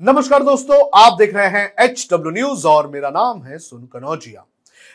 नमस्कार दोस्तों, आप देख रहे हैं एच डब्ल्यू न्यूज़ और मेरा नाम है सुन कनौजिया।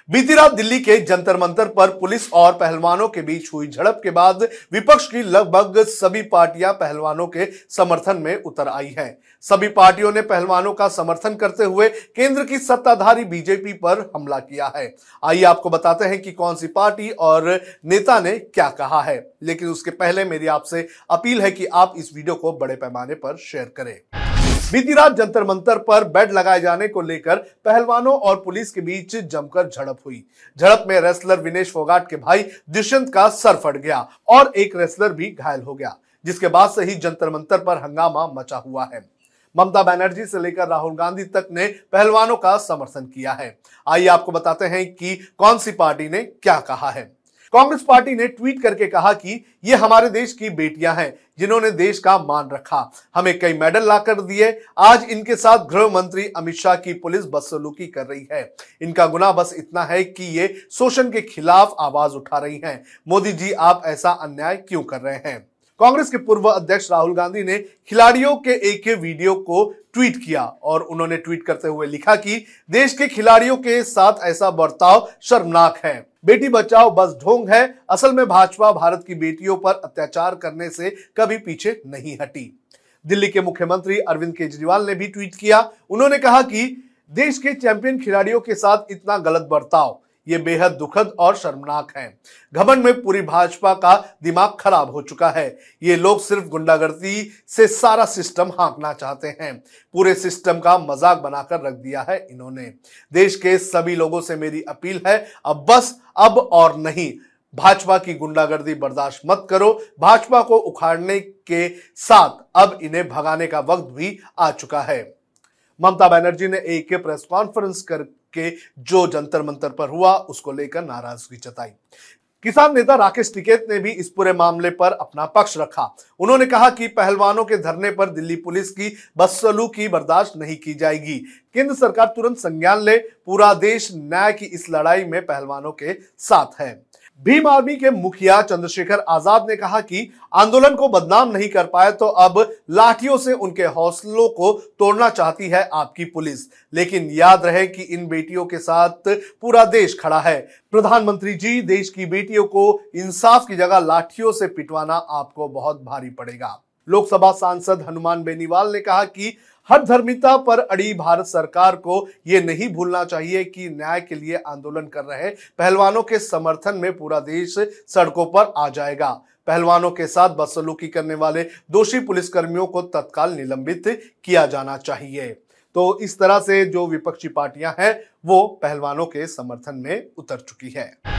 बीती रात दिल्ली के जंतर मंतर पर पुलिस और पहलवानों के बीच हुई झड़प के बाद विपक्ष की लगभग सभी पार्टियाँ पहलवानों के समर्थन में उतर आई हैं। सभी पार्टियों ने पहलवानों का समर्थन करते हुए केंद्र की सत्ताधारी बीजेपी पर हमला किया है। आइए आपको बताते हैं कि कौन सी पार्टी और नेता ने क्या कहा है। लेकिन उसके पहले मेरी आपसे अपील है कि आप इस वीडियो को बड़े पैमाने पर शेयर करें। बीती रात जंतर मंतर पर बेड लगाए जाने को लेकर पहलवानों और पुलिस के बीच जमकर झड़प हुई। झड़प में रेसलर विनेश फोगाट के भाई दुष्यंत का सर फट गया और एक रेसलर भी घायल हो गया, जिसके बाद से ही जंतर मंतर पर हंगामा मचा हुआ है। ममता बनर्जी से लेकर राहुल गांधी तक ने पहलवानों का समर्थन किया है। आइए आपको बताते हैं कि कौन सी पार्टी ने क्या कहा है। कांग्रेस पार्टी ने ट्वीट करके कहा कि ये हमारे देश की बेटियाँ हैं, जिन्होंने देश का मान रखा। हमें कई मेडल लाकर दिए। आज इनके साथ गृह मंत्री अमित शाह की पुलिस बदसलूकी कर रही है। इनका गुना बस इतना है कि ये शोषण के खिलाफ आवाज़ उठा रही हैं। मोदी जी, आप ऐसा अन्याय क्यों कर रहे हैं? कांग्रेस के पूर्व अध्यक्ष राहुल गांधी ने खिलाड़ियों के एक वीडियो को ट्वीट किया और उन्होंने ट्वीट करते हुए लिखा कि देश के खिलाड़ियों के साथ ऐसा बर्ताव शर्मनाक है। बेटी बचाओ, बस ढोंग है। असल में भाजपा भारत की बेटियों पर अत्याचार करने से कभी पीछे नहीं हटी। दिल्ली के मुख्यमंत्री अरविंद केजरीवाल ने भी ट्वीट किया। उन्होंने कहा कि देश के चैंपियन खिलाड़ियों के साथ इतना गलत बर्ताव ये बेहद दुखद और शर्मनाक है। घमंड में पूरी भाजपा का दिमाग खराब हो चुका है। ये लोग सिर्फ़ गुंडागर्दी से सारा सिस्टम हाँकना चाहते हैं। पूरे सिस्टम का मज़ाक बनाकर रख दिया है इन्होंने। देश के सभी लोगों से मेरी अपील है, अब बस, अब और नहीं। भाजपा की गुंडागर्दी बर्दाश्त मत करो। भाजपा को उखाड़ने के साथ अब इन्हें भगाने का वक्त भी आ चुका है। ममता बनर्जी ने एक प्रेस कॉन्फ्रेंस कर के जो जंतर मंतर पर हुआ, उसको लेकर नाराज़गी जताई। किसान नेता राकेश टिकेत ने भी इस पूरे मामले पर अपना पक्ष रखा। उन्होंने कहा कि पहलवानों के धरने पर दिल्ली पुलिस की बसलू की बर्दाश्त नहीं की जाएगी। केंद्र सरकार तुरंत संज्ञान ले, पूरा देश न्याय की इस लड़ाई में पहलवानों के साथ है। भीम आर्मी के मुखिया चंद्रशेखर आज़ाद ने कहा कि आंदोलन को बदनाम नहीं कर पाए तो अब लाठियों से उनके हौसलों को तोड़ना चाहती है आपकी पुलिस। लेकिन याद रहे कि इन बेटियों के साथ पूरा देश खड़ा है। प्रधानमंत्री जी, देश की बेटियों को इंसाफ की जगह लाठियों से पिटवाना आपको बहुत भारी पड़ेगा। लोकसभा सांसद हनुमान बेनीवाल ने कहा कि हर धर्मिता पर अड़ी भारत सरकार को यह नहीं भूलना चाहिए कि न्याय के लिए आंदोलन कर रहे पहलवानों के समर्थन में पूरा देश सड़कों पर आ जाएगा। पहलवानों के साथ बदसलूकी करने वाले दोषी पुलिसकर्मियों को तत्काल निलंबित किया जाना चाहिए। तो इस तरह से जो विपक्षी पार्टियाँ हैं, वो पहलवानों के समर्थन में उतर चुकी है।